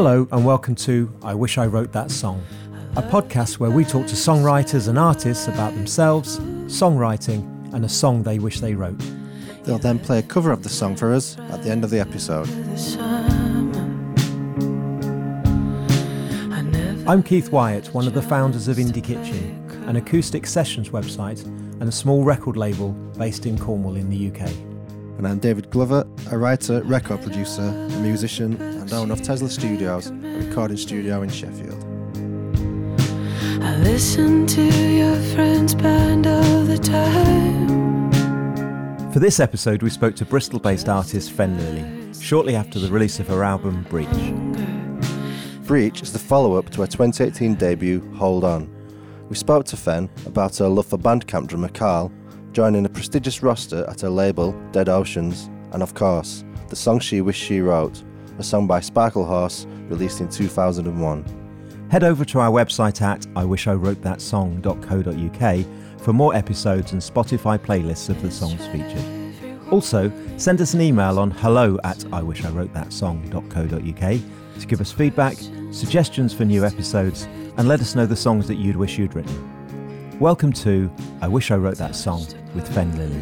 Hello, and welcome to I Wish I Wrote That Song, a podcast where we talk to songwriters and artists about themselves, songwriting, and a song they wish they wrote. They'll then play a cover of the song for us at the end of the episode. I'm Keith Wyatt, one of the founders of Indie Kitchen, an acoustic sessions website and a small record label based in Cornwall in the UK. And I'm David Glover, a writer, record producer, a musician, and owner of Tesla Studios, a recording studio in Sheffield. I listen to your friends band all the time. For this episode, we spoke to Bristol based artist Fenne Lily shortly after the release of her album Breach. Breach is the follow up to her 2018 debut, Hold On. We spoke to Fen about her love for Bandcamp drummer Carl joining a prestigious roster at her label, Dead Oceans, and of course, the song she wished she wrote, a song by Sparklehorse, released in 2001. Head over to our website at iwishIwrotethatsong.co.uk for more episodes and Spotify playlists of the songs featured. Also, send us an email on hello at iwishIwrotethatsong.co.uk to give us feedback, suggestions for new episodes, and let us know the songs that you'd wish you'd written. Welcome to I Wish I Wrote That Song with Fenne Lily.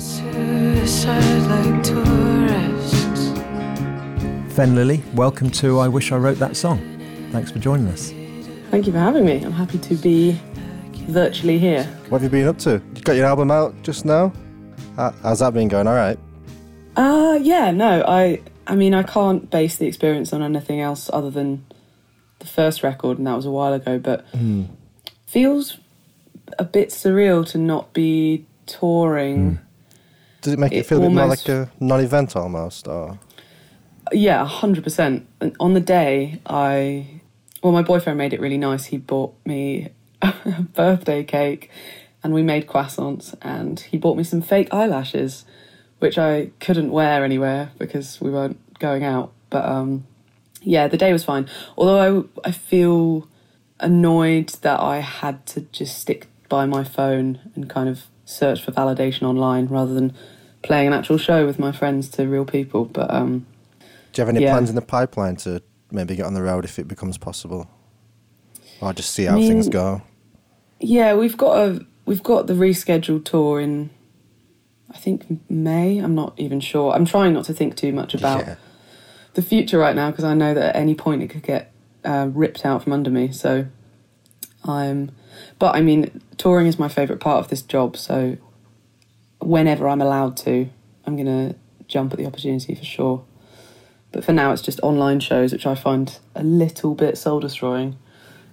Suicide. Fenne Lily, welcome to I Wish I Wrote That Song. Thanks for joining us. Thank you for having me. I'm happy to be virtually here. What have you been up to? You got your album out just now? How's that been going? All right. Uh yeah, no, I I mean I can't base the experience on anything else other than the first record and that was a while ago, but feels a bit surreal to not be touring. Does it make it, It feel a bit more like a non-event almost? Or Yeah, hundred percent. On the day, I well, my boyfriend made it really nice. He bought me a birthday cake, and we made croissants. And he bought me some fake eyelashes, which I couldn't wear anywhere because we weren't going out. But um, yeah, the day was fine. Although I I feel annoyed that I had to just stick by my phone and kind of search for validation online rather than playing an actual show with my friends to real people. But um, do you have any Yeah. plans in the pipeline to maybe get on the road if it becomes possible, or just see I how things go? Yeah, we've got a we've got the rescheduled tour in I think May. I'm not even sure. I'm trying not to think too much about Yeah. the future right now because I know that at any point it could get uh, ripped out from under me. So I'm, but I mean, touring is my favorite part of this job. So whenever I'm allowed to, I'm gonna jump at the opportunity for sure. But for now, it's just online shows, which I find a little bit soul destroying.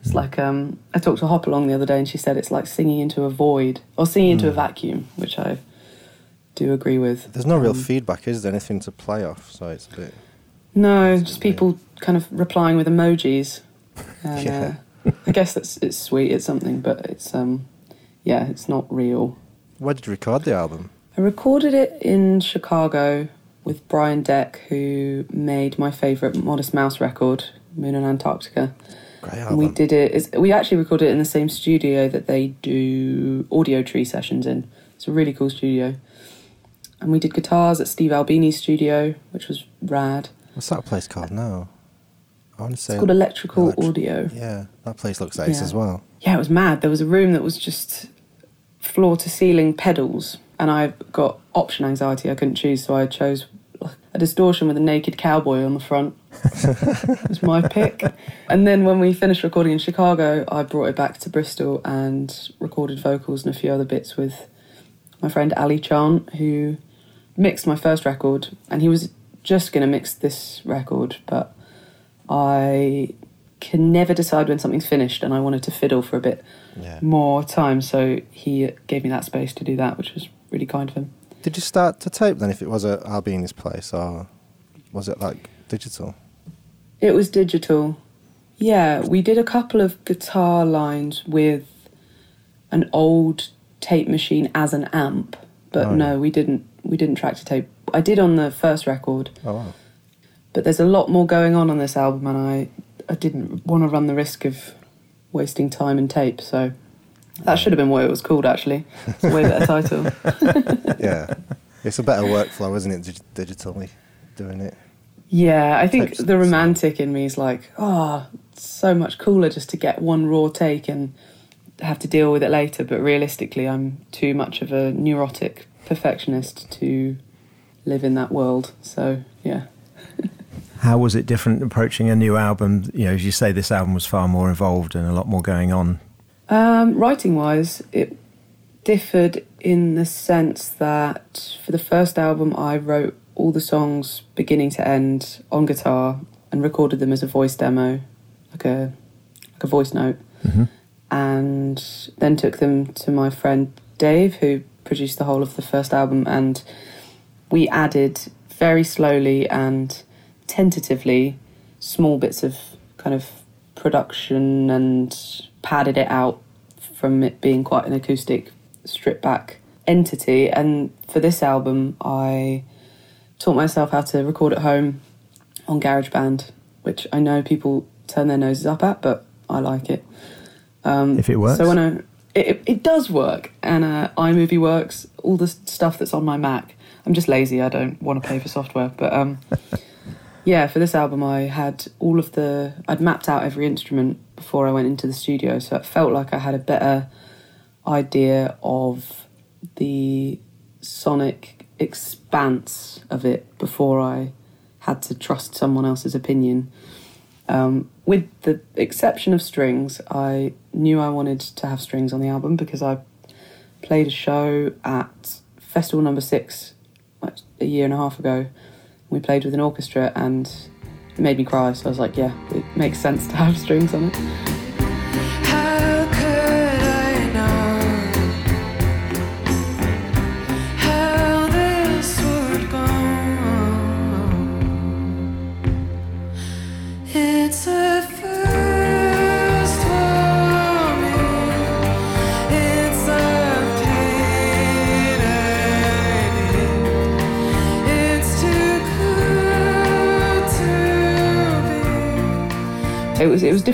It's like um, I talked to Hop along the other day, and she said it's like singing into a void or singing into a vacuum, which I do agree with. There's no real Um, feedback, is there? Anything to play off, so it's a bit. No, just people kind of replying with emojis. And, Yeah. uh, I guess that's it's sweet. It's something, but it's um, yeah, it's not real. Where did you record the album? I recorded it in Chicago with Brian Deck, who made my favourite Modest Mouse record, Moon and Antarctica. Great And album. we did it. We actually recorded it in the same studio that they do Audiotree sessions in. It's a really cool studio. And we did guitars at Steve Albini's studio, which was rad. What's that place called now? I want to say. It's called Electrical Electri- Audio. Yeah, that place looks ace Yeah. as well. yeah, it was mad. There was a room that was just floor to ceiling pedals, and I got option anxiety. I couldn't choose, so I chose a distortion with a naked cowboy on the front. it was my pick. And then when we finished recording in Chicago, I brought it back to Bristol and recorded vocals and a few other bits with my friend Ali Chant, who mixed my first record, and he was just going to mix this record, but I can never decide when something's finished, and I wanted to fiddle for a bit Yeah. more time, so he gave me that space to do that, which was really kind of him. Did you start to tape then? If it was at Albini's place, or was it like digital? It was digital. Yeah, we did a couple of guitar lines with an old tape machine as an amp, but Oh, no, yeah. we didn't. We didn't track to tape. I did on the first record, Oh wow. but there's a lot more going on on this album, and I I didn't want to run the risk of wasting time and tape. So that should have been what it was called. Actually, it's a way better title. yeah, it's a better workflow, isn't it? Dig- digitally doing it. Yeah, I think Types the romantic in me is like, oh, it's so much cooler just to get one raw take and have to deal with it later. But realistically, I'm too much of a neurotic perfectionist to live in that world. So, yeah. How was it different approaching a new album? You know, as you say, this album was far more involved and a lot more going on. Um, writing wise, it differed in the sense that for the first album, I wrote all the songs beginning to end on guitar and recorded them as a voice demo, like a like a voice note, Mhm. and then took them to my friend Dave, who produced the whole of the first album, and we added very slowly and tentatively small bits of kind of production and padded it out from it being quite an acoustic stripped back entity. And for this album I taught myself how to record at home on GarageBand which I know people turn their noses up at but I like it. Um, If it works. so when I it, it, it does work and uh, iMovie works all the stuff that's on my Mac. I'm just lazy I don't want to pay for software but um yeah, for this album, I had all of the. I'd mapped out every instrument before I went into the studio, so it felt like I had a better idea of the sonic expanse of it before I had to trust someone else's opinion. Um, with the exception of strings, I knew I wanted to have strings on the album because I played a show at Festival Number Six like a year and a half ago. We played with an orchestra and it made me cry. So I was like, yeah, it makes sense to have strings on it.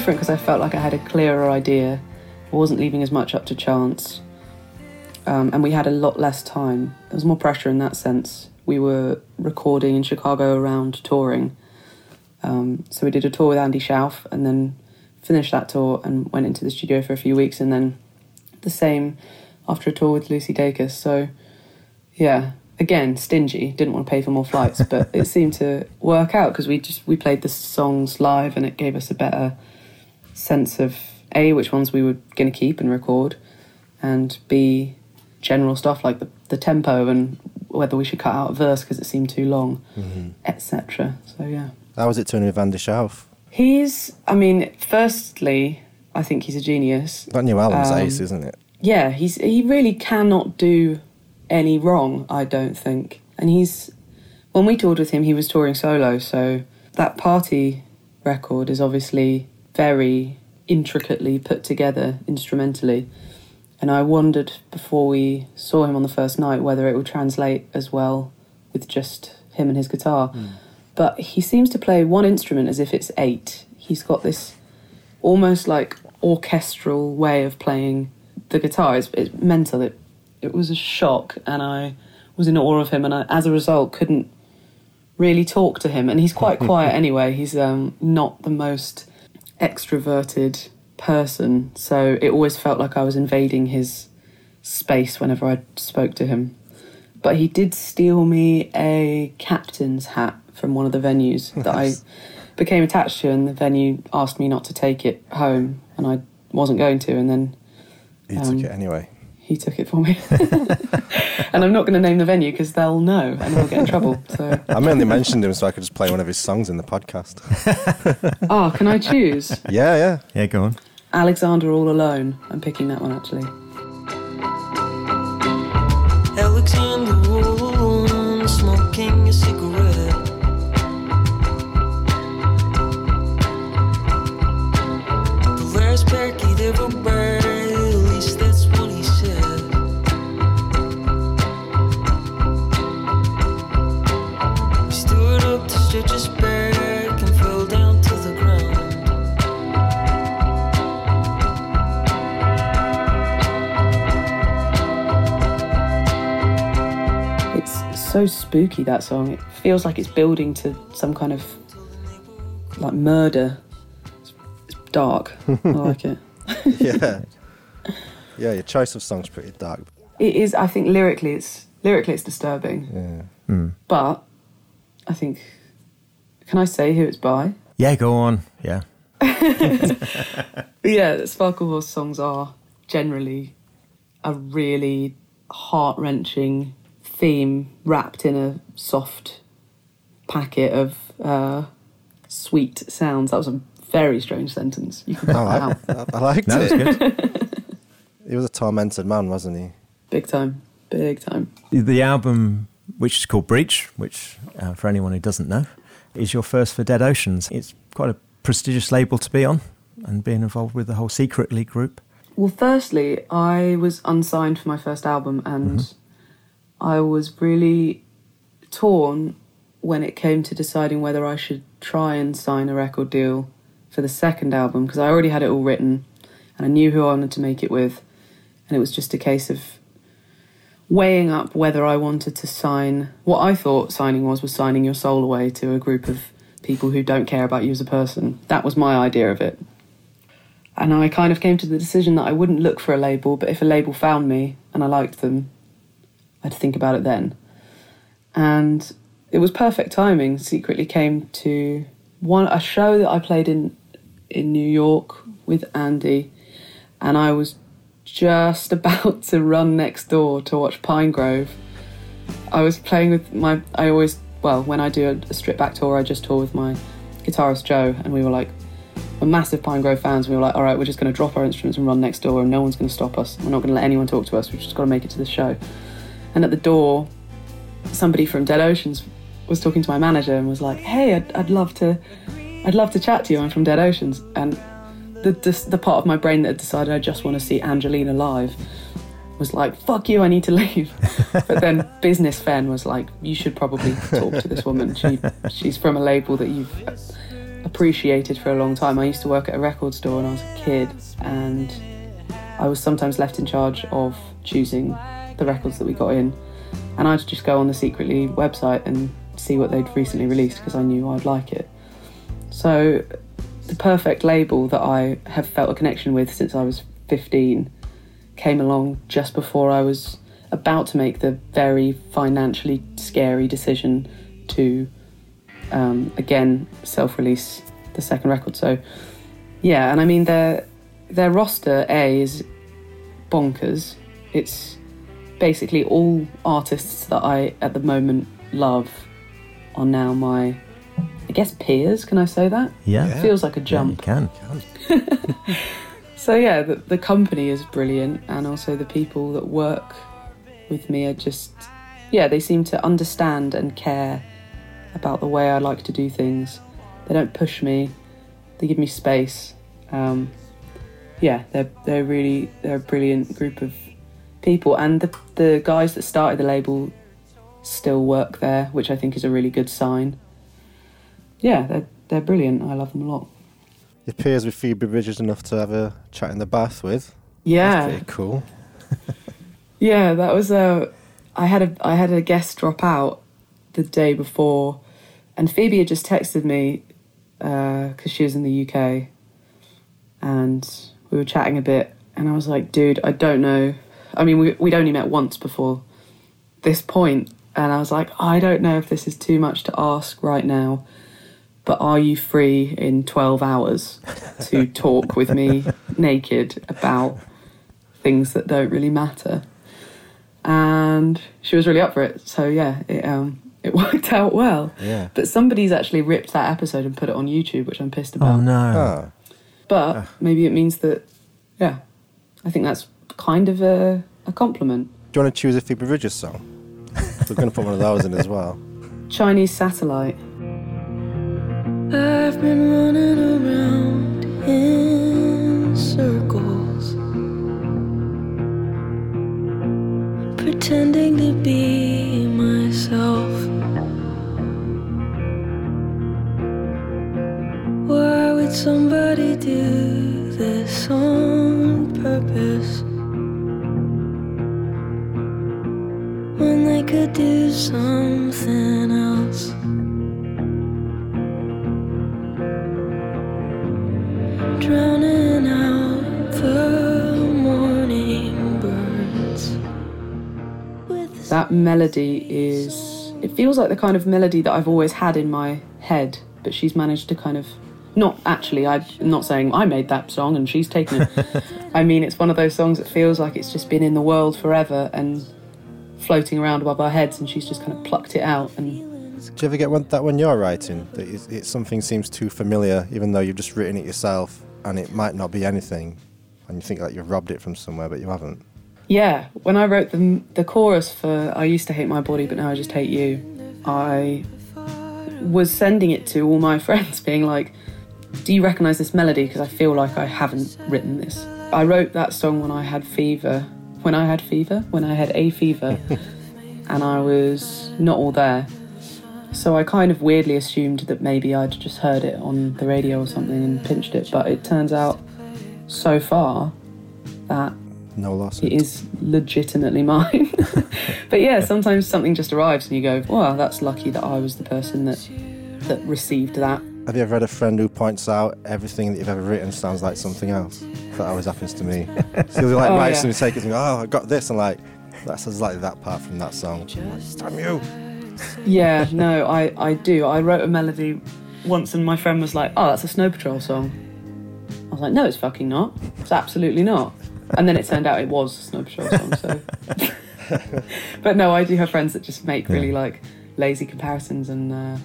Different because I felt like I had a clearer idea. I wasn't leaving as much up to chance, um, and we had a lot less time. There was more pressure in that sense. We were recording in Chicago around touring, um, so we did a tour with Andy Shauf, and then finished that tour and went into the studio for a few weeks, and then the same after a tour with Lucy Dacus. So yeah, again stingy. Didn't want to pay for more flights, but it seemed to work out because we just we played the songs live, and it gave us a better sense of a which ones we were going to keep and record, and b general stuff like the the tempo and whether we should cut out a verse because it seemed too long, etc. So yeah. How was it turning with der Shauf? He's, I mean, firstly, I think he's a genius. That new album's Um, ace, isn't it? Yeah, he's he really cannot do any wrong, I don't think. And he's when we toured with him, he was touring solo, so that party record is obviously very intricately put together instrumentally. And I wondered before we saw him on the first night whether it would translate as well with just him and his guitar. But he seems to play one instrument as if it's eight. He's got this almost like orchestral way of playing the guitar. It's, it's mental. It it was a shock, and I was in awe of him, and I, as a result, couldn't really talk to him. And he's quite quiet anyway. He's um, not the most extroverted person, so it always felt like I was invading his space whenever I spoke to him. But he did steal me a captain's hat from one of the venues that I became attached to, and the venue asked me not to take it home, and I wasn't going to, and then He um, took it anyway. He took it for me. and I'm not going to name the venue because they'll know and I'll get in trouble. So, I mainly mentioned him so I could just play one of his songs in the podcast. ah, can I choose Yeah, yeah. Yeah, go on. Alexander All Alone? I'm picking that one actually. Alexander so spooky that song. It feels like it's building to some kind of like murder. It's, it's dark. I like it. yeah. Yeah, your choice of song's pretty dark. It is. I think lyrically, it's lyrically it's disturbing, Yeah. Hmm. but I think. Can I say who it's by? Yeah, go on. Yeah. Yeah, Sparklehorse songs are generally a really heart wrenching theme wrapped in a soft packet of uh, sweet sounds. That was a very strange sentence. You can cut I, that out. like, I, I liked No, it. good. He was a tormented man, wasn't he? Big time. Big time. the album, which is called Breach, which, uh, for anyone who doesn't know, is your first for Dead Oceans. It's quite a prestigious label to be on and being involved with the whole Secretly group. Well, firstly, I was unsigned for my first album and I was really torn when it came to deciding whether I should try and sign a record deal for the second album because I already had it all written and I knew who I wanted to make it with. And it was just a case of weighing up whether I wanted to sign what I thought signing was was signing your soul away to a group of people who don't care about you as a person. That was my idea of it. And I kind of came to the decision that I wouldn't look for a label, but if a label found me and I liked them, I'd think about it then. And it was perfect timing. Secretly came to one a show that I played in in New York with Andy, and I was just about to run next door to watch Pinegrove. I was playing with my. I always well when I do a, a strip back tour, I just tour with my guitarist Joe, and we were like, we're massive Pinegrove fans. We were like, all right, we're just going to drop our instruments and run next door, and no one's going to stop us. We're not going to let anyone talk to us. We've just got to make it to the show. And at the door, somebody from Dead Oceans was talking to my manager and was like, "Hey, I'd, I'd love to, I'd love to chat to you. I'm from Dead Oceans." And the the, the part of my brain that decided I just want to see Angelina live was like, "Fuck you, I need to leave." but then business Fenne was like, "You should probably talk to this woman. She she's from a label that you've appreciated for a long time. I used to work at a record store when I was a kid, and I was sometimes left in charge of choosing the records that we got in. And I'd just go on the Secretly website and see what they'd recently released because I knew I'd like it. So, the perfect label that I have felt a connection with since I was 15 came along just before I was about to make the very financially scary decision to um, again self-release the second record. So yeah, and I mean their their roster A is bonkers. It's basically all artists that I at the moment love are now my I guess peers. Can I say that? Yeah. Yeah. Feels like a jump. Yeah, jump. you can. So yeah, the, the company is brilliant, and also the people that work with me are just, yeah, they seem to understand and care about the way I like to do things. They don't push me; they give me space. Um, yeah, they're they're really they're a brilliant group of people, and the the guys that started the label still work there, which I think is a really good sign. Yeah, they're they're brilliant. I love them a lot. Your peers with Phoebe Bridgers enough to have a chat in the bath with. Yeah, That's pretty cool. Yeah, that was a. I had a I had a guest drop out the day before, and Phoebe had just texted me uh, because she was in the UK, and we were chatting a bit, and I was like, "Dude, I don't know. I mean, we we'd only met once before this point, and I was like, I don't know if this is too much to ask right now." But are you free in 12 hours to talk with me naked about things that don't really matter? and she was really up for it. So yeah, it um it worked out well. Yeah. But somebody's actually ripped that episode and put it on YouTube, which I'm pissed about. Oh no. Ah, But maybe it means that yeah, I think that's kind of a a compliment. do you want to choose a Phoebe Bridgers song? We're going to put one of those in as well. Chinese satellite. I've been running around in circles, pretending to be myself. Why would somebody do this on When they could do something else. Drowning out the morning birds. With That melody is. It feels like the kind of melody that I've always had in my head, but she's managed to kind of. Not actually, I'm not saying I made that song and she's taken it. I mean, it's one of those songs that feels like it's just been in the world forever and floating around above our heads, and she's just kind of plucked it out. And Do you ever get one, that when you're writing that it's, it's something seems too familiar, even though you've just written it yourself, and it might not be anything, and you think that you've robbed it from somewhere, but you haven't? Yeah, when I wrote the the chorus for "I used to hate my body, but now I just hate you," I was sending it to all my friends, being like, "Do you recognise this melody? Because I feel like I haven't written this." I wrote that song when I had fever. When I had fever, when I had a fever, and I was not all there. So I kind of weirdly assumed that maybe I'd just heard it on the radio or something and pinched it, but it turns out so far that No loss. it is legitimately mine. but yeah, sometimes something just arrives and you go, "Wow, that's lucky that I was the person that that received that." Have you ever had a friend who points out everything that you've ever written sounds like something else? That always happens to me. So you'll like Oh, write yeah. something, take it, and go, oh, I got this, and like, that sounds like that part from that song. Damn you! Yeah, no, I I do. I wrote a melody once and my friend was like, "Oh, that's a Snow Patrol song." I was like, "No, it's fucking not. It's absolutely not." And then it turned out it was a Snow Patrol song. So, but no, I do have friends that just make really like lazy comparisons, and uh,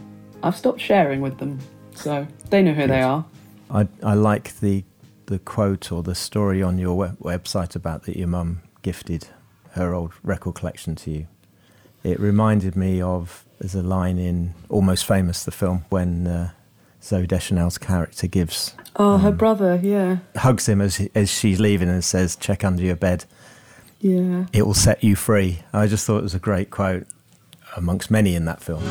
I've stopped sharing with them, so they know who they are. I, I like the the quote or the story on your web- website about that your mum gifted her old record collection to you. It reminded me of there's a line in Almost Famous, the film, when uh, Zooey Deschanel's character gives Oh, her brother, yeah, hugs him as he, as she's leaving and says, "Check under your bed. yeah. It will set you free." I just thought it was a great quote amongst many in that film.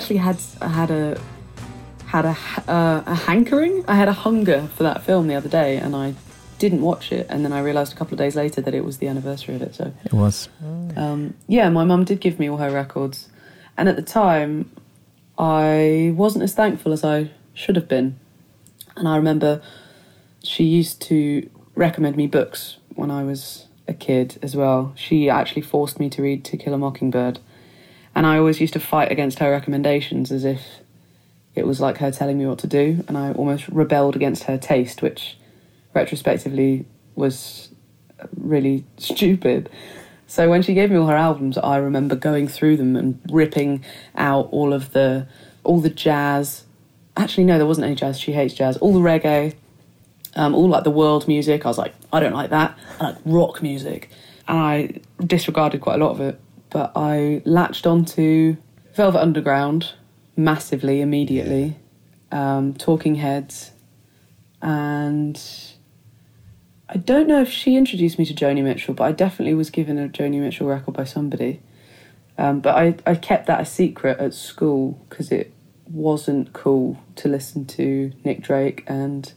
Actually had had a had a uh, a hankering. I had a hunger for that film the other day, and I didn't watch it. And then I realised a couple of days later that it was the anniversary of it. So It was. um, yeah, my mum did give me all her records, and at the time, I wasn't as thankful as I should have been. And I remember she used to recommend me books when I was a kid as well. She actually forced me to read To Kill a Mockingbird, and I always used to fight against her recommendations as if it was like her telling me what to do, and I almost rebelled against her taste, which retrospectively was really stupid. So when she gave me all her albums, I remember going through them and ripping out all of the all the jazz. Actually, no, there wasn't any jazz. She hates jazz. All the reggae, um, all like the world music. I was like, I don't like that. I like rock music, and I disregarded quite a lot of it. But I latched onto Velvet Underground massively immediately, um, Talking Heads, and I don't know if she introduced me to Joni Mitchell, but I definitely was given a Joni Mitchell record by somebody. Um, but I, I kept that a secret at school because it wasn't cool to listen to Nick Drake and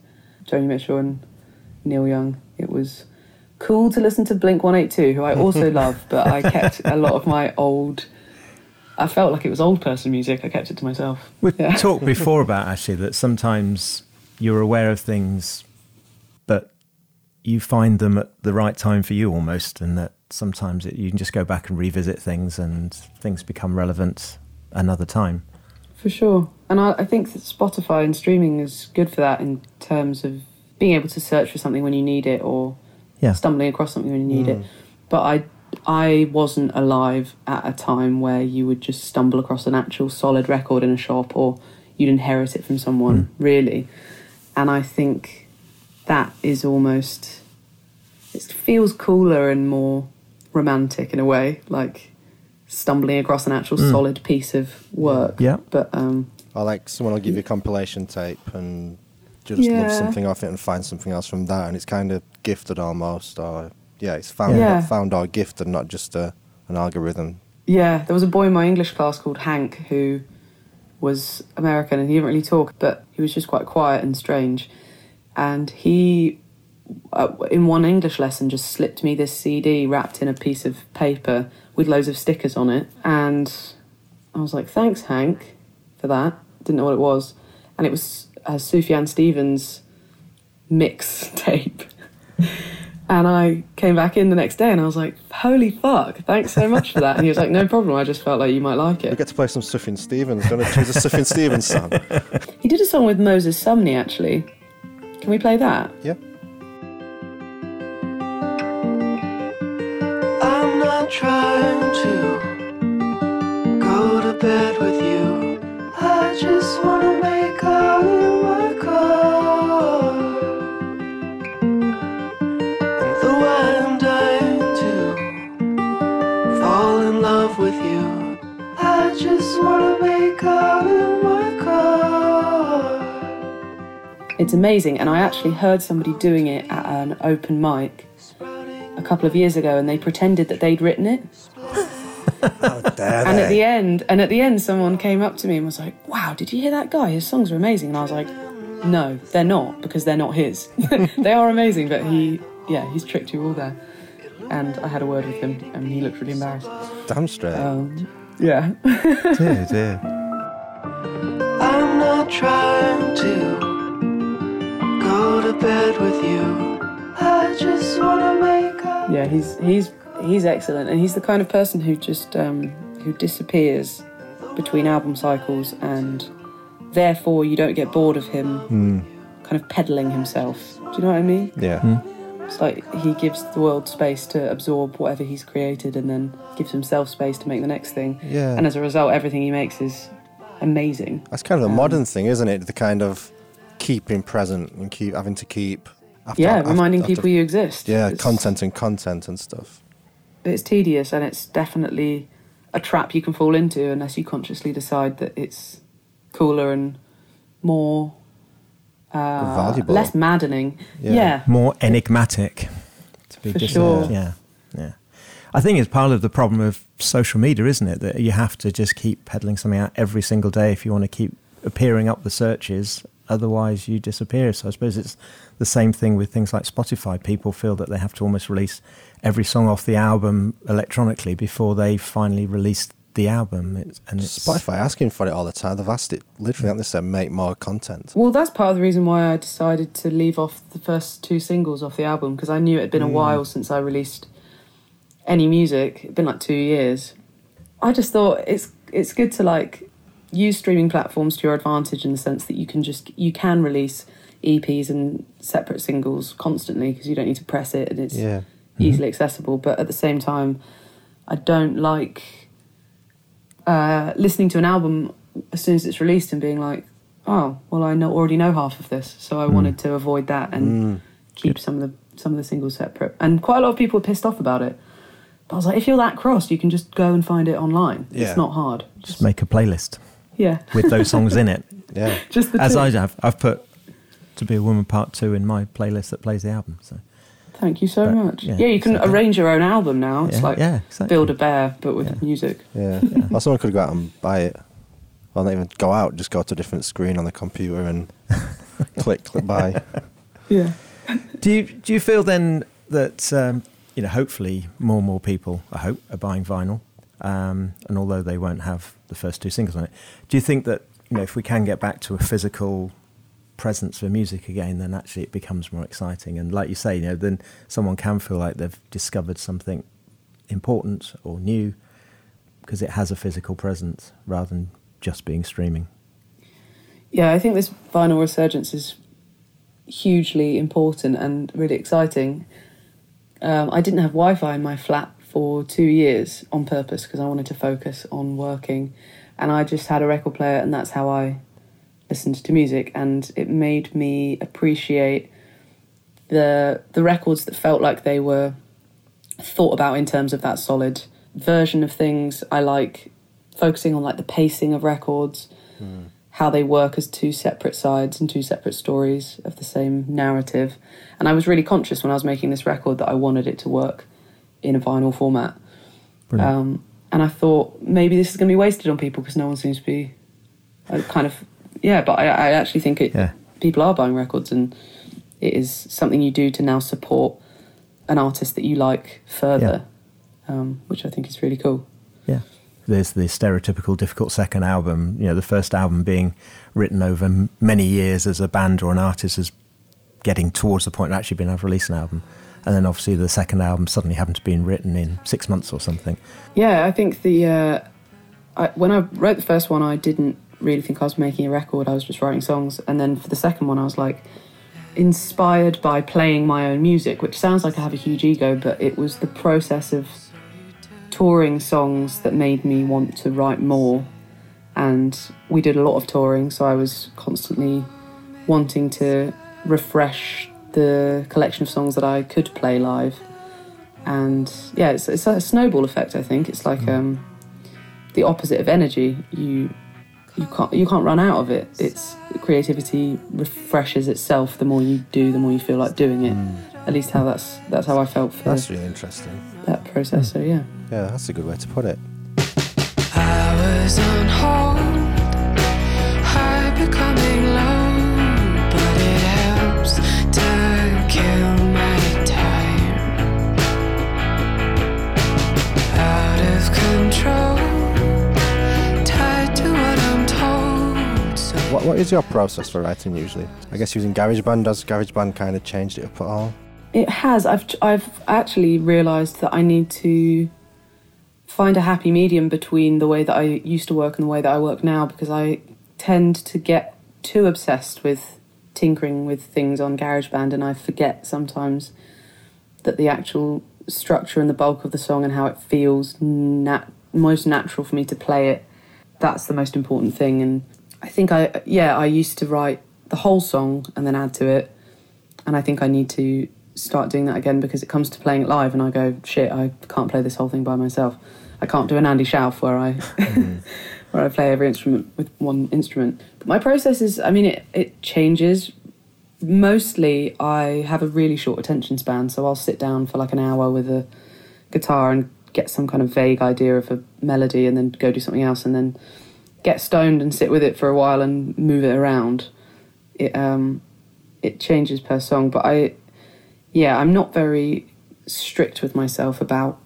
Joni Mitchell and Neil Young. It was cool to listen to Blink 182, who I also love, but I kept a lot of my old. I felt like it was old person music. I kept it to myself. We've Yeah. talked before about actually that sometimes you're aware of things, but you find them at the right time for you almost, and that sometimes it, you can just go back and revisit things and things become relevant another time. For sure. And I, I think that Spotify and streaming is good for that in terms of being able to search for something when you need it or Yeah. stumbling across something when you need it. But I I wasn't alive at a time where you would just stumble across an actual solid record in a shop or you'd inherit it from someone, really. And I think that is almost it feels cooler and more romantic in a way, like stumbling across an actual solid piece of work. Yeah. But um, Or like someone will give you a compilation tape and just love something off it and find something else from that, and it's kind of gifted almost, or yeah, it's found Yeah. found or gifted, not just a, an algorithm. Yeah, there was a boy in my English class called Hank who was American and he didn't really talk, but he was just quite quiet and strange. And he, uh, in one English lesson, just slipped me this CD wrapped in a piece of paper with loads of stickers on it. And I was like, thanks, Hank, for that. Didn't know what it was. And it was uh, Sufjan Stevens' mix tape. And I came back in the next day and I was like, holy fuck, thanks so much for that. And he was like, no problem, I just felt like you might like it. We get to play some Sufjan Stevens. Don't choose a Sufjan Stevens song. He did a song with Moses Sumney actually. Can we play that? Yeah. I'm not trying to go to bed with you. I just wanna make It's amazing. And I actually heard somebody doing it at an open mic a couple of years ago and they pretended that they'd written it. There And at the end, and at the end, someone came up to me and was like, "Wow, did you hear that guy? His songs are amazing." And I was like, "No, they're not because they're not his. they are amazing, but he, yeah, he's tricked you all there." And I had a word with him, and he looked really embarrassed. Damn straight. Um, yeah, dear, dear. I'm not trying to go to bed with you. I just wanna make up. yeah, he's he's he's excellent, and he's the kind of person who just um, who disappears between album cycles, and therefore you don't get bored of him, kind of peddling himself. Do you know what I mean? yeah. It's like he gives the world space to absorb whatever he's created and then gives himself space to make the next thing. Yeah. And as a result, everything he makes is amazing. That's kind of a Um, modern thing, isn't it? The kind of keeping present and keep having to keep. After, yeah, after- reminding after- people you exist. Yeah, It's- content and content and stuff. It's tedious and it's definitely a trap you can fall into unless you consciously decide that it's cooler and more. Uh, Valuable. Less maddening. Yeah. Yeah. More enigmatic. To be For just- sure. Yeah, yeah. I think it's part of the problem of social media, isn't it? That you have to just keep peddling something out every single day if you want to keep appearing up the searches. Otherwise, you disappear. So I suppose it's the same thing with things like Spotify. People feel that they have to almost release every song off the album electronically before they finally release the album. It's, and it's Spotify asking for it all the time. They've asked it literally, haven't they said make more content. Well, that's part of the reason why I decided to leave off the first two singles off the album because I knew it had been a mm. while since I released any music. It'd been like two years. I just thought it's it's good to like use streaming platforms to your advantage in the sense that you can just you can release EPs and separate singles constantly because you don't need to press it and it's Yeah. Mm-hmm. easily accessible. But at the same time, I don't like uh, listening to an album as soon as it's released and being like, oh, well, I know already know half of this, so I mm. wanted to avoid that and mm. keep some of the some of the singles separate. And quite a lot of people were pissed off about it. But I was like, if you're that cross, you can just go and find it online. Yeah. It's not hard. just make a playlist Yeah, with those songs in it. Yeah. just the As two. I have, I've put "To Be a Woman" part two in my playlist that plays the album. So Thank you so But, much. yeah, Yeah, you can exactly. arrange your own album now. It's Yeah, like yeah, exactly. Build a Bear, but with music. Yeah. Well, someone could go out and buy it. Well, not even go out, just go to a different screen on the computer and click, click buy. Yeah. Do you do you feel then that um, you know hopefully more and more people I hope are buying vinyl, um, and although they won't have the first two singles on it, do you think that you know if we can get back to a physical presence for music again, then actually it becomes more exciting, and like you say, you know, then someone can feel like they've discovered something important or new because it has a physical presence rather than just being streaming. Yeah, I think this vinyl resurgence is hugely important and really exciting. Um, I didn't have Wi Fi in my flat for two years on purpose because I wanted to focus on working. And I just had a record player, and that's how I listened to music. And it made me appreciate the the records that felt like they were thought about in terms of that solid version of things. I like focusing on like the pacing of records, hmm. how they work as two separate sides and two separate stories of the same narrative. And I was really conscious when I was making this record that I wanted it to work in a vinyl format. Um, and I thought maybe this is going to be wasted on people because no one seems to be uh, kind of yeah. But I, I actually think it Yeah. people are buying records, and it is something you do to now support an artist that you like further, um, which I think is really cool. Yeah. There's the stereotypical difficult second album, you know, the first album being written over m- many years as a band or an artist is getting towards the point of actually being able to release an album. And then obviously the second album suddenly happened to be written in six months or something. Yeah, I think the uh, I, when I wrote the first one, I didn't really think I was making a record. I was just writing songs, and then for the second one, I was like inspired by playing my own music, which sounds like I have a huge ego, but it was the process of touring songs that made me want to write more. And we did a lot of touring, so I was constantly wanting to refresh the collection of songs that I could play live and yeah, it's, it's a snowball effect. I think it's like um, the opposite of energy. You you can't you can't run out of it. It's creativity refreshes itself. The more you do, the more you feel like doing it. At least how that's that's how I felt for That's really interesting. that process. So yeah, Yeah, that's a good way to put it. What, what is your process for writing usually? I guess using GarageBand, does GarageBand kind of changed it up at all? it has. I've I've actually realised that I need to find a happy medium between the way that I used to work and the way that I work now because I tend to get too obsessed with tinkering with things on GarageBand and I forget sometimes that the actual structure and the bulk of the song and how it feels nat- most natural for me to play it that's the most important thing and I think I yeah I used to write the whole song and then add to it. And I think I need to start doing that again because it comes to playing it live and I go shit I can't play this whole thing by myself. I can't do an Andy Shauf where I mm-hmm. where I play every instrument with one instrument. But my process is I mean it, it changes. Mostly I have a really short attention span so I'll sit down for like an hour with a guitar and get some kind of vague idea of a melody and then go do something else and then get stoned and sit with it for a while and move it around it um it changes per song. But I yeah I'm not very strict with myself about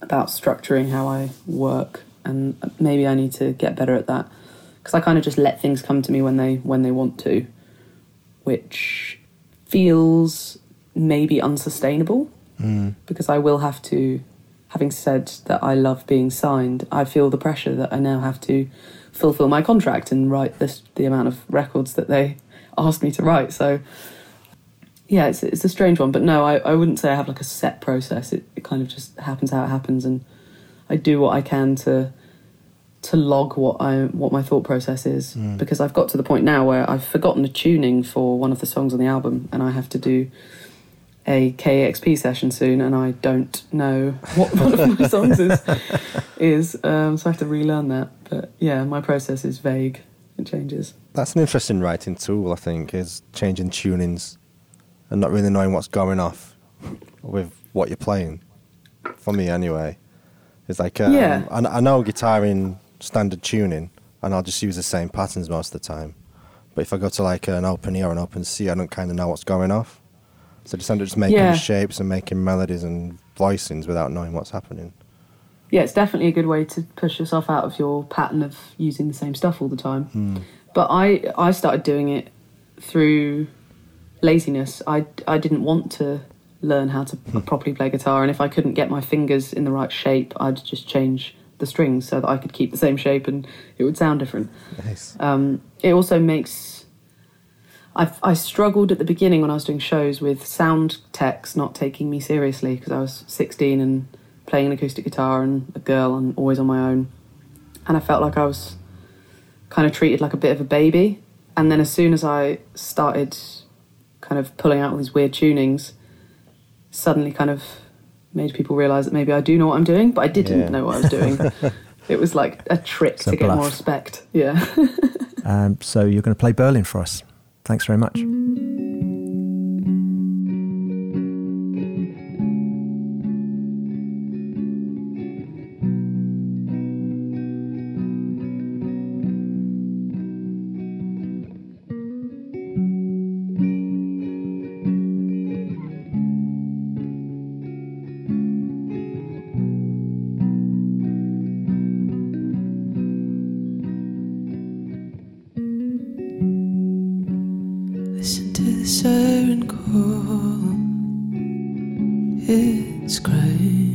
about structuring how I work. And maybe I need to get better at that. Because I kind of just let things come to me when they when they want to which feels maybe unsustainable. Because I will have to having said that I love being signed I feel the pressure that I now have to fulfill my contract and write this the amount of records that they asked me to write. So yeah it's, it's a strange one but no I, I wouldn't say I have like a set process. It, it kind of just happens how it happens and I do what I can to to log what I what my thought process is. Hmm. Because I've got to the point now where I've forgotten the tuning for one of the songs on the album and I have to do a KEXP session soon and I don't know what one of my songs is is um, so I have to relearn that but yeah my process is vague it changes That's an interesting writing tool, I think, is changing tunings and not really knowing what's going off with what you're playing. For me, anyway. It's like, um, Yeah. I, I know guitar in standard tuning and I'll just use the same patterns most of the time. But if I go to like an open E or an open C, I don't kind of know what's going off. So just up just making Yeah. shapes and making melodies and voicings without knowing what's happening. yeah, it's definitely a good way to push yourself out of your pattern of using the same stuff all the time. But I I started doing it through laziness. I I didn't want to learn how to properly play guitar, and if I couldn't get my fingers in the right shape, I'd just change the strings so that I could keep the same shape and it would sound different. Nice. Um, it also makes. I've, I struggled at the beginning when I was doing shows with sound techs not taking me seriously because I was 16 and playing an acoustic guitar and a girl and always on my own. And I felt like I was kind of treated like a bit of a baby. And then as soon as I started kind of pulling out all these weird tunings, suddenly kind of made people realise that maybe I do know what I'm doing, but I didn't Yeah. know what I was doing. it was like a trick to get more respect. Yeah. Um, so you're going to play Berlin for us. Thanks very much. The siren call. It's crying.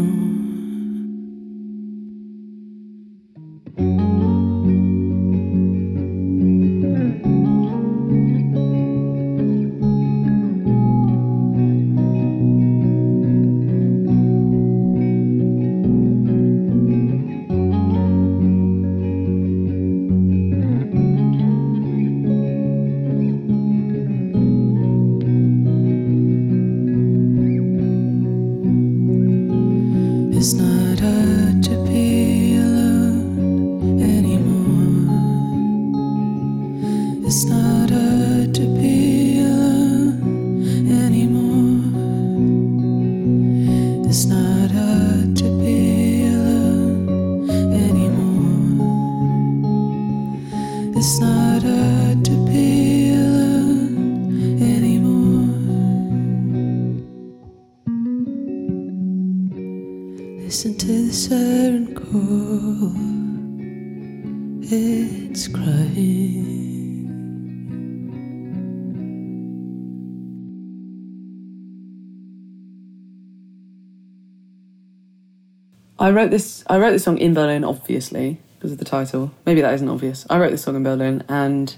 It's I wrote this. I wrote this song in Berlin, obviously because of the title. Maybe that isn't obvious. I wrote this song in Berlin, and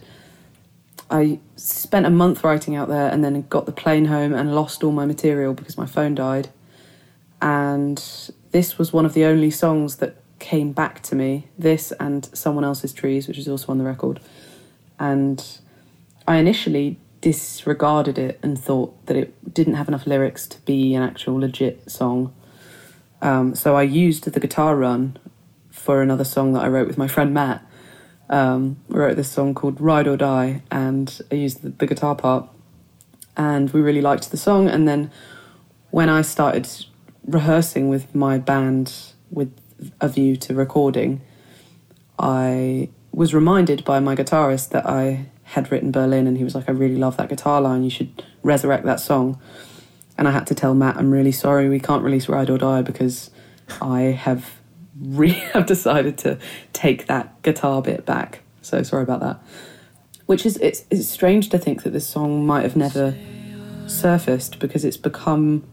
I spent a month writing out there, and then got the plane home and lost all my material because my phone died. And this was one of the only songs that came back to me. This and someone else's trees, which is also on the record. And I initially disregarded it and thought that it didn't have enough lyrics to be an actual legit song. Um, so I used the guitar run for another song that I wrote with my friend Matt. Um, we wrote this song called Ride or Die, and I used the, the guitar part. And we really liked the song. And then when I started rehearsing with my band with a view to recording, I was reminded by my guitarist that I had written Berlin, and he was like, I really love that guitar line, you should resurrect that song. And I had to tell Matt, I'm really sorry, we can't release Ride or Die because I have really have decided to take that guitar bit back. So sorry about that. Which is it's it's strange to think that this song might have never surfaced because it's become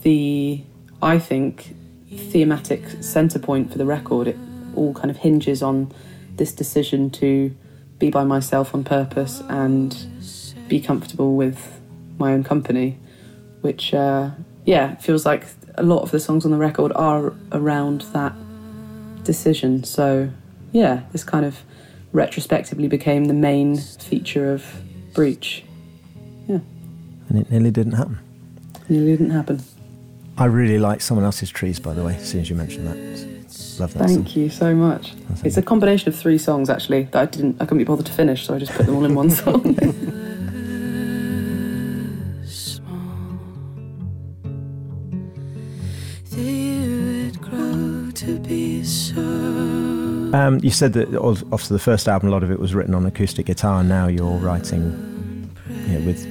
the I think thematic center point for the record. It all kind of hinges on this decision to be by myself on purpose and be comfortable with my own company, which uh, yeah feels like a lot of the songs on the record are around that decision. So, yeah, this kind of retrospectively became the main feature of Breach. Yeah. And it nearly didn't happen. Nearly didn't happen. I really like Someone Else's Trees, by the way, as soon as you mentioned that. Love that Thank song. you so much. It's a combination of three songs actually that I didn't I couldn't be bothered to finish, so I just put them all in one song. Um, you said that after the first album, a lot of it was written on acoustic guitar, now you're writing you know, with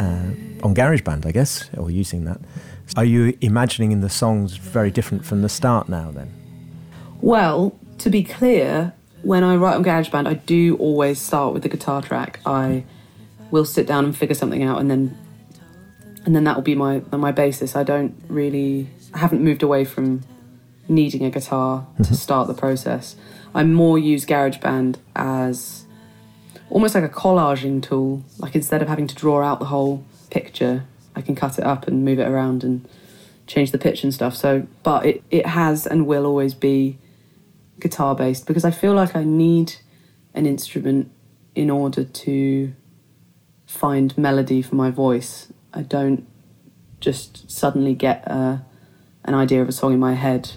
uh, on GarageBand, I guess, or using that. Are you imagining in the songs very different from the start now? Then, Well, to be clear, when I write on GarageBand, I do always start with the guitar track. I will sit down and figure something out, and then and then that will be my my basis. I don't really, I haven't moved away from needing a guitar to start the process. I more use GarageBand as almost like a collaging tool. Like instead of having to draw out the whole picture, I can cut it up and move it around and change the pitch and stuff. So, but it, it has and will always be guitar based because I feel like I need an instrument in order to find melody for my voice. I don't just suddenly get uh, an idea of a song in my head.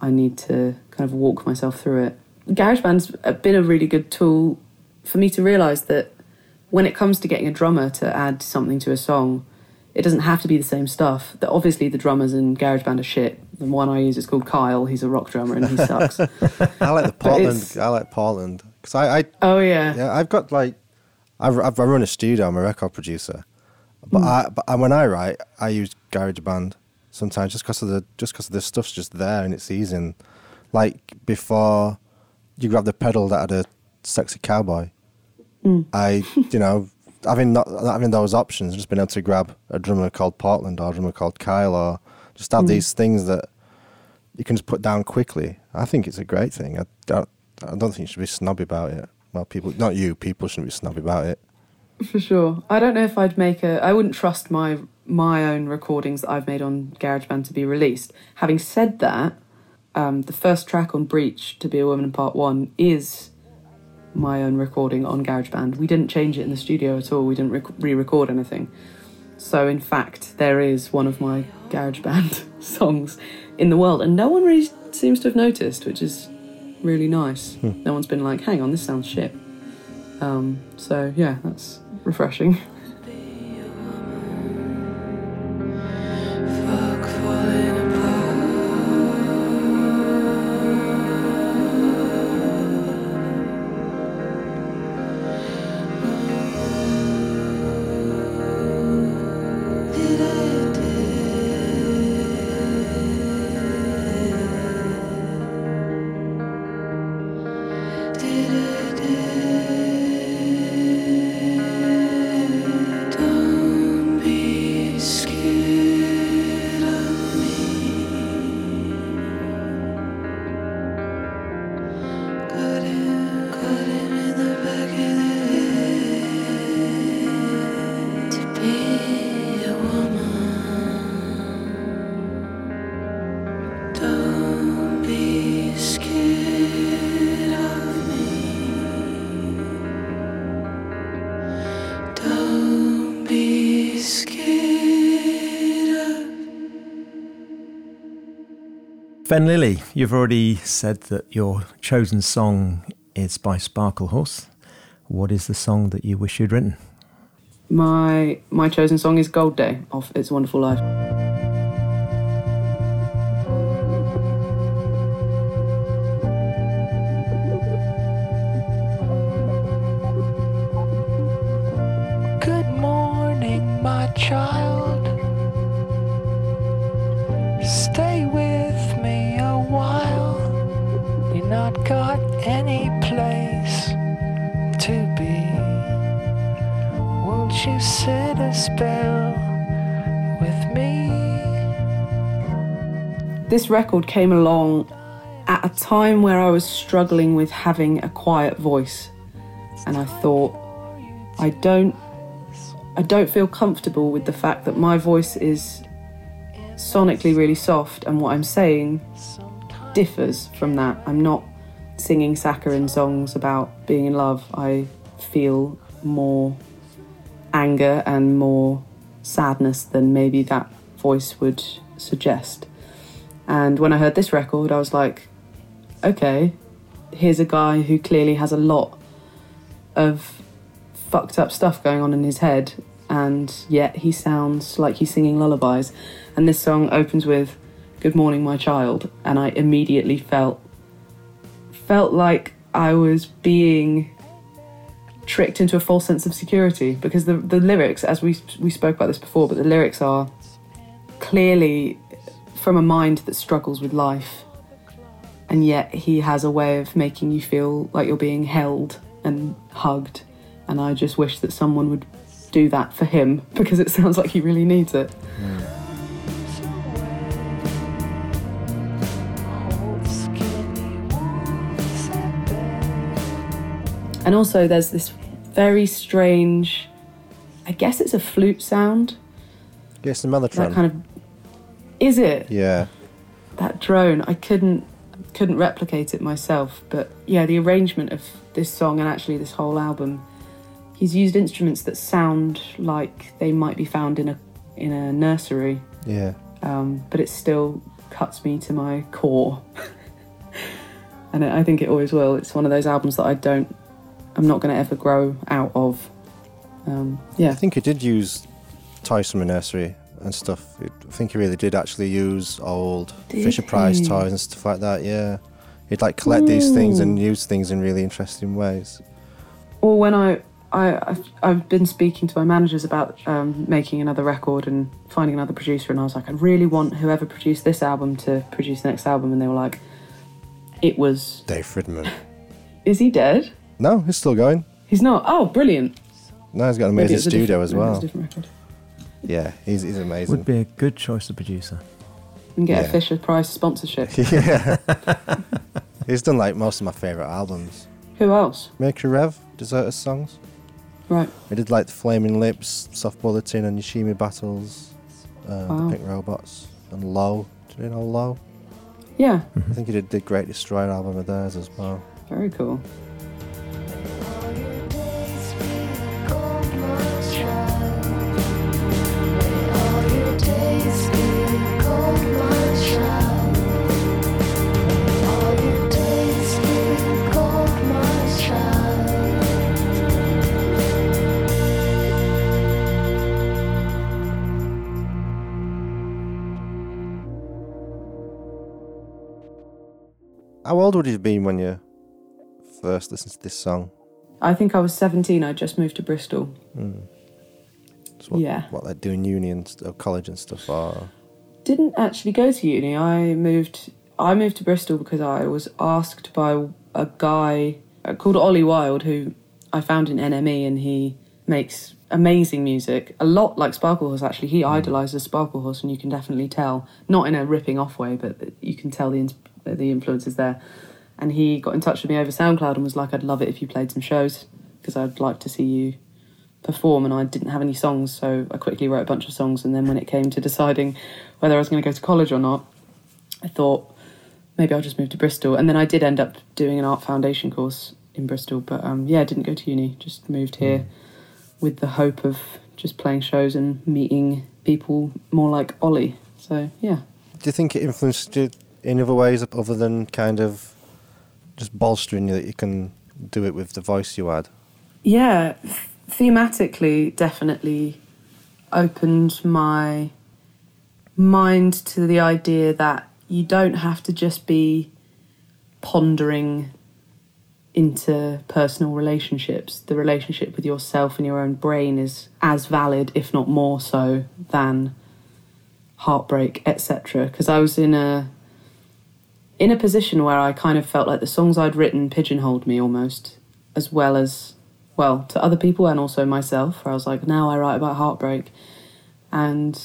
I need to kind of walk myself through it. GarageBand's been a really good tool for me to realise that when it comes to getting a drummer to add something to a song, it doesn't have to be the same stuff. That obviously the drummers in GarageBand are shit. The one I use is called Kyle. He's a rock drummer and he sucks. I like the Portland. I like Portland because I, I oh yeah. yeah I've got like I've, I've I run a studio. I'm a record producer, but Hmm. I but when I write I use GarageBand sometimes just because of the just because the stuff's just there and it's easy. And like before, you grab the pedal that had a sexy cowboy. Hmm. I you know having not, not having those options, just being able to grab a drummer called Portland or a drummer called Kyle or just have these things that you can just put down quickly. I think it's a great thing. I, I, I don't think you should be snobby about it. Well, people, not you, people shouldn't be snobby about it. For sure. I don't know if I'd make a. I wouldn't trust my my own recordings that I've made on GarageBand to be released. Having said that, um, the first track on Breach, "To Be a Woman" in Part One, is my own recording on GarageBand. We didn't change it in the studio at all. We didn't rec- re-record anything. So in fact, there is one of my GarageBand songs in the world, and no one really seems to have noticed, which is really nice. No one's been like, "Hang on, this sounds shit." Um, so yeah, that's refreshing. Fenne Lily, you've already said that your chosen song is by Sparklehorse. What is the song that you wish you'd written? My my chosen song is Gold Day off It's a Wonderful Life. Good morning, my child. This record came along at a time where I was struggling with having a quiet voice, and I thought, I don't, I don't feel comfortable with the fact that my voice is sonically really soft, and what I'm saying differs from that. I'm not singing saccharine songs about being in love. I feel more anger and more sadness than maybe that voice would suggest. And when I heard this record, I was like, okay, here's a guy who clearly has a lot of fucked up stuff going on in his head, and yet he sounds like he's singing lullabies. And this song opens with "Good morning, my child," and I immediately felt felt like I was being tricked into a false sense of security because the the lyrics, as we we spoke about this before, but the lyrics are clearly from a mind that struggles with life, and yet he has a way of making you feel like you're being held and hugged. And I just wish that someone would do that for him because it sounds like he really needs it. And also, there's this very strange, I guess it's a flute sound. Yes, the That kind of. Is it? yeah. that drone i couldn't couldn't replicate it myself but yeah the arrangement of this song and actually this whole album he's used instruments that sound like they might be found in a in a nursery Yeah. um, but it still cuts me to my core and i think it always will it's one of those albums that i don't i'm not going to ever grow out of um, yeah I think he did use toys from a nursery and stuff. I think he really did actually use old Did Fisher Price toys and stuff like that. Yeah, he'd like collect these things and use things in really interesting ways. or when I, I I've, I've been speaking to my managers about um, making another record and finding another producer, and I was like, I really want whoever produced this album to produce the next album, and they were like, it was. Dave Fridmann. Is he dead? no, he's still going. He's not. Oh, brilliant! No, he's got an amazing studio as well. A different record. Yeah, he's he's amazing. Would be a good choice of producer. And get Yeah. a Fisher Price sponsorship. yeah. he's done like most of my favourite albums. Who else? Mercury Rev, Deserters songs. Right. We did like the Flaming Lips, Soft Bulletin, and Yoshimi Battles, uh, Wow. the Pink Robots, and Low. Do you know Low? Yeah. I think he did the Great Destroyer album of theirs as well. Very cool. How you been when you first listened to this song? I think I was 17. I just moved to Bristol. It's what, Yeah. What like doing uni and st- college and stuff, or didn't actually go to uni. I moved. I moved to Bristol because I was asked by a guy uh, called Ollie Wild, who I found in NME, and he makes amazing music. A lot like Sparklehorse. Actually, he idolizes Sparklehorse, and you can definitely tell. Not in a ripping off way, but you can tell the the influences there. And he got in touch with me over SoundCloud and was like, "I'd love it if you played some shows because I'd like to see you." perform. And I didn't have any songs so I quickly wrote a bunch of songs. And then when it came to deciding whether I was going to go to college or not I thought maybe I'll just move to Bristol. And then I did end up doing an art foundation course in Bristol but um, yeah I didn't go to uni just moved here with the hope of just playing shows and meeting people more like Ollie. So yeah. Do you think it influenced you in other ways other than kind of just bolstering you that you can do it with the voice you had? Yeah, thematically, definitely opened my mind to the idea that you don't have to just be pondering interpersonal relationships. The relationship with yourself and your own brain is as valid, if not more so, than heartbreak, etc. Because I was in a in a position where I kind of felt like the songs I'd written pigeonholed me almost, as well as well to other people and also myself. Where I was like, now I write about heartbreak, and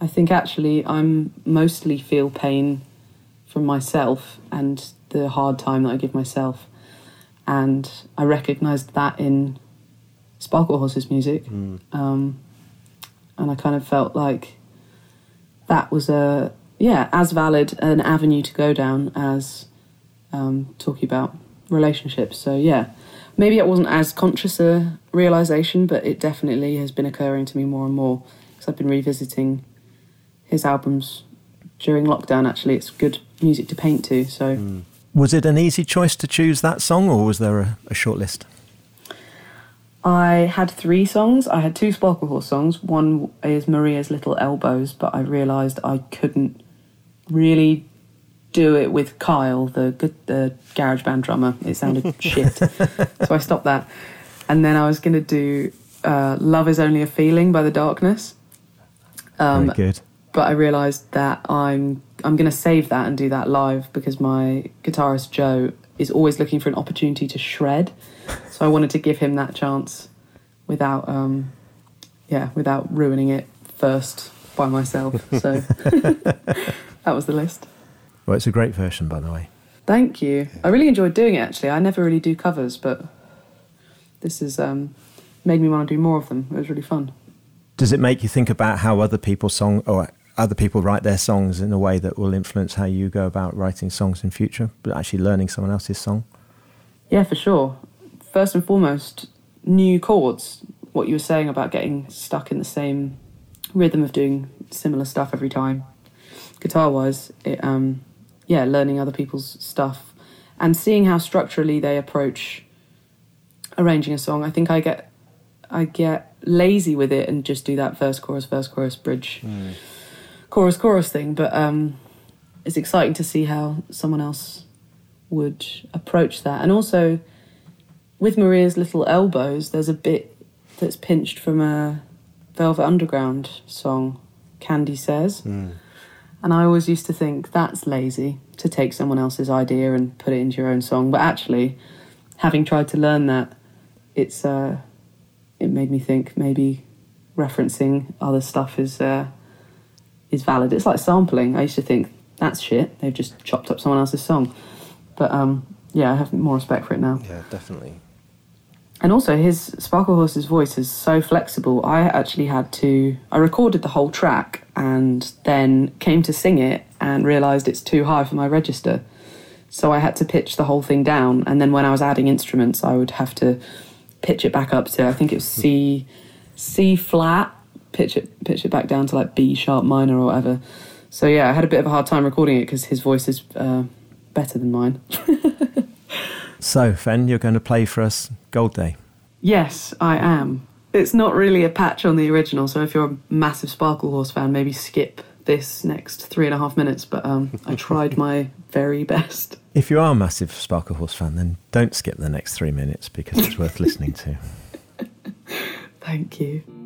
I think actually I'm mostly feel pain from myself and the hard time that I give myself, and I recognised that in Sparklehorse's music, um, and I kind of felt like that was a yeah as valid an avenue to go down as um, talking about relationships. So yeah, maybe it wasn't as conscious a realization, but it definitely has been occurring to me more and more because I've been revisiting his albums during lockdown. Actually, it's good music to paint to. So Was it an easy choice to choose that song, or was there a, a short list? I had three songs. I had two Sparklehorse songs. One is Maria's Little Elbows, but I realised I couldn't really do it with Kyle, the the GarageBand drummer. It sounded shit, so I stopped that. And then I was going to do uh, "Love Is Only a Feeling" by The Darkness. Um, Very good. but I realised that I'm I'm going to save that and do that live because my guitarist Joe is always looking for an opportunity to shred. So I wanted to give him that chance without um, yeah without ruining it first by myself. So that was the list. Well, it's a great version, by the way. Thank you. I really enjoyed doing it actually. I never really do covers, but this has um, made me want to do more of them. It was really fun. Does it make you think about how other people song or other people write their songs in a way that will influence how you go about writing songs in future? But actually learning someone else's song. Yeah, for sure. First and foremost, new chords. What you were saying about getting stuck in the same rhythm of doing similar stuff every time, guitar wise, it um, yeah, learning other people's stuff and seeing how structurally they approach arranging a song. I think I get I get lazy with it and just do that verse chorus verse chorus bridge chorus chorus thing. But um, it's exciting to see how someone else would approach that. And also with Maria's little elbows, there's a bit that's pinched from a Velvet Underground song, Candy Says. And I always used to think that's lazy to take someone else's idea and put it into your own song. But actually, having tried to learn that, it's uh, it made me think maybe referencing other stuff is uh, is valid. It's like sampling. I used to think that's shit. They've just chopped up someone else's song. But um, yeah, I have more respect for it now. Yeah, definitely. And also, his Sparklehorse's voice is so flexible. I actually had to. I recorded the whole track and then came to sing it and realised it's too high for my register. So I had to pitch the whole thing down. And then when I was adding instruments, I would have to pitch it back up to I think it was C, C flat. Pitch it, pitch it back down to like B sharp minor or whatever. So yeah, I had a bit of a hard time recording it because his voice is uh, better than mine. So, Fenne, you're going to play for us Gold Day. Yes, I am. It's not really a patch on the original, so if you're a massive Sparklehorse fan, maybe skip this next three and a half minutes. But um, I tried my very best. If you are a massive Sparklehorse fan, then don't skip the next three minutes because it's worth listening to. Thank you.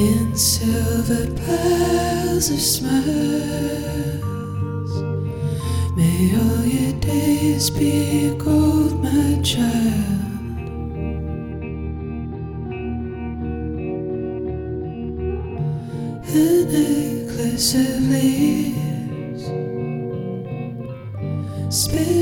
In silver piles of smiles. May all your days be gold, my child. A necklace of leaves, spirits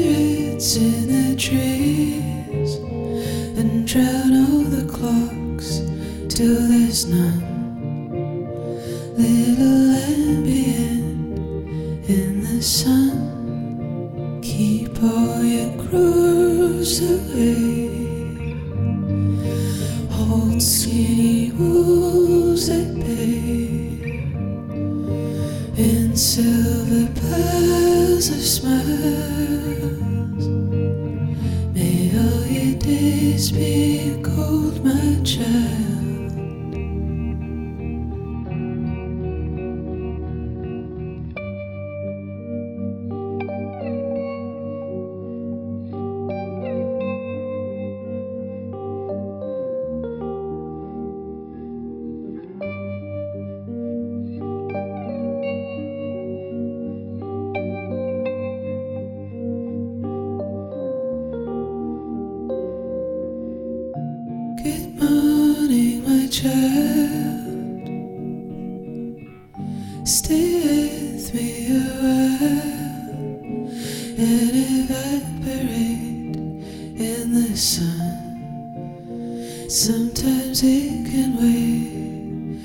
sun. Sometimes it can wait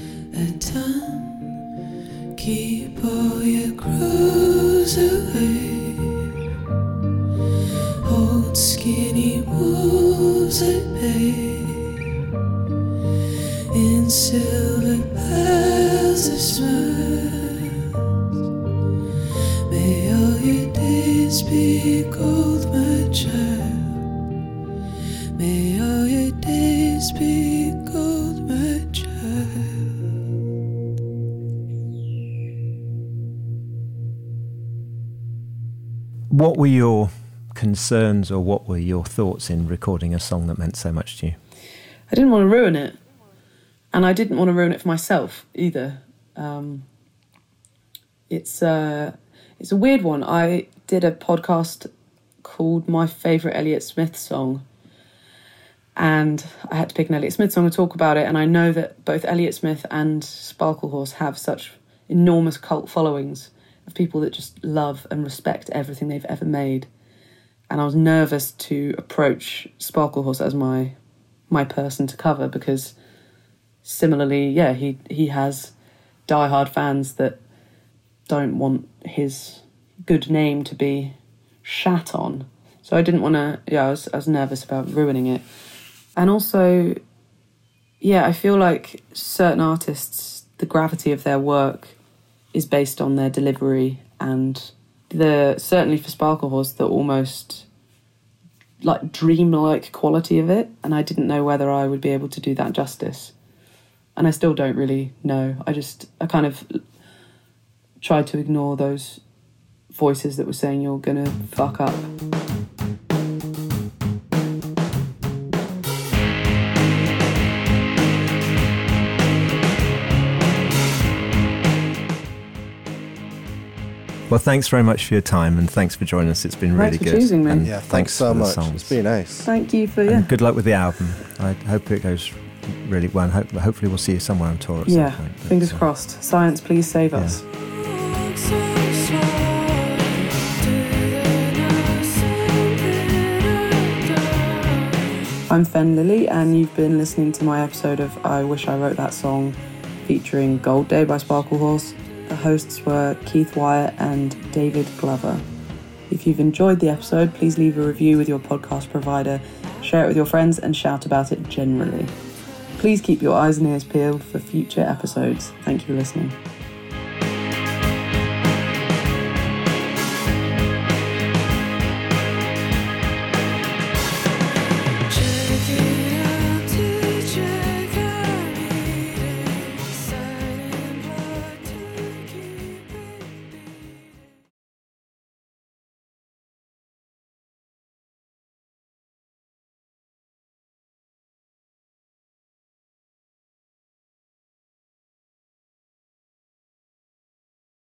a ton. Keep all your crows away. Old skinny wolves at bay in silver What were your concerns or what were your thoughts in recording a song that meant so much to you? I didn't want to ruin it, and I didn't want to ruin it for myself either. Um, it's uh, it's a weird one. I did a podcast called "My Favorite Elliott Smith Song," and I had to pick an Elliott Smith song to talk about it. And I know that both Elliott Smith and Sparklehorse have such enormous cult followings of people that just love and respect everything they've ever made. And I was nervous to approach Sparklehorse as my my person to cover because similarly, yeah, he he has diehard fans that don't want his good name to be shat on. So I didn't want to. Yeah, I was I was nervous about ruining it, and also, yeah, I feel like certain artists, the gravity of their work is based on their delivery and the certainly for Sparklehorse the almost like dreamlike quality of it. And I didn't know whether I would be able to do that justice. And I still don't really know. I just I kind of tried to ignore those voices that were saying you're gonna fuck up Well, thanks very much for your time and thanks for joining us. It's been really Thanks for good. choosing me. And Yeah, thanks so for much. songs. It's been nice. thank you for And yeah good luck with the album. I hope it goes really well. And hope, hopefully, we'll see you somewhere on tour at yeah some point. But, fingers uh, crossed science please save Yeah. us I'm Fenne Lily, and you've been listening to my episode of I Wish I Wrote That Song featuring Gold Day by Sparklehorse. Hosts were Keith Wyatt and David Glover. If you've enjoyed the episode, please leave a review with your podcast provider, share it with your friends, and shout about it generally. Please keep your eyes and ears peeled for future episodes. Thank you for listening.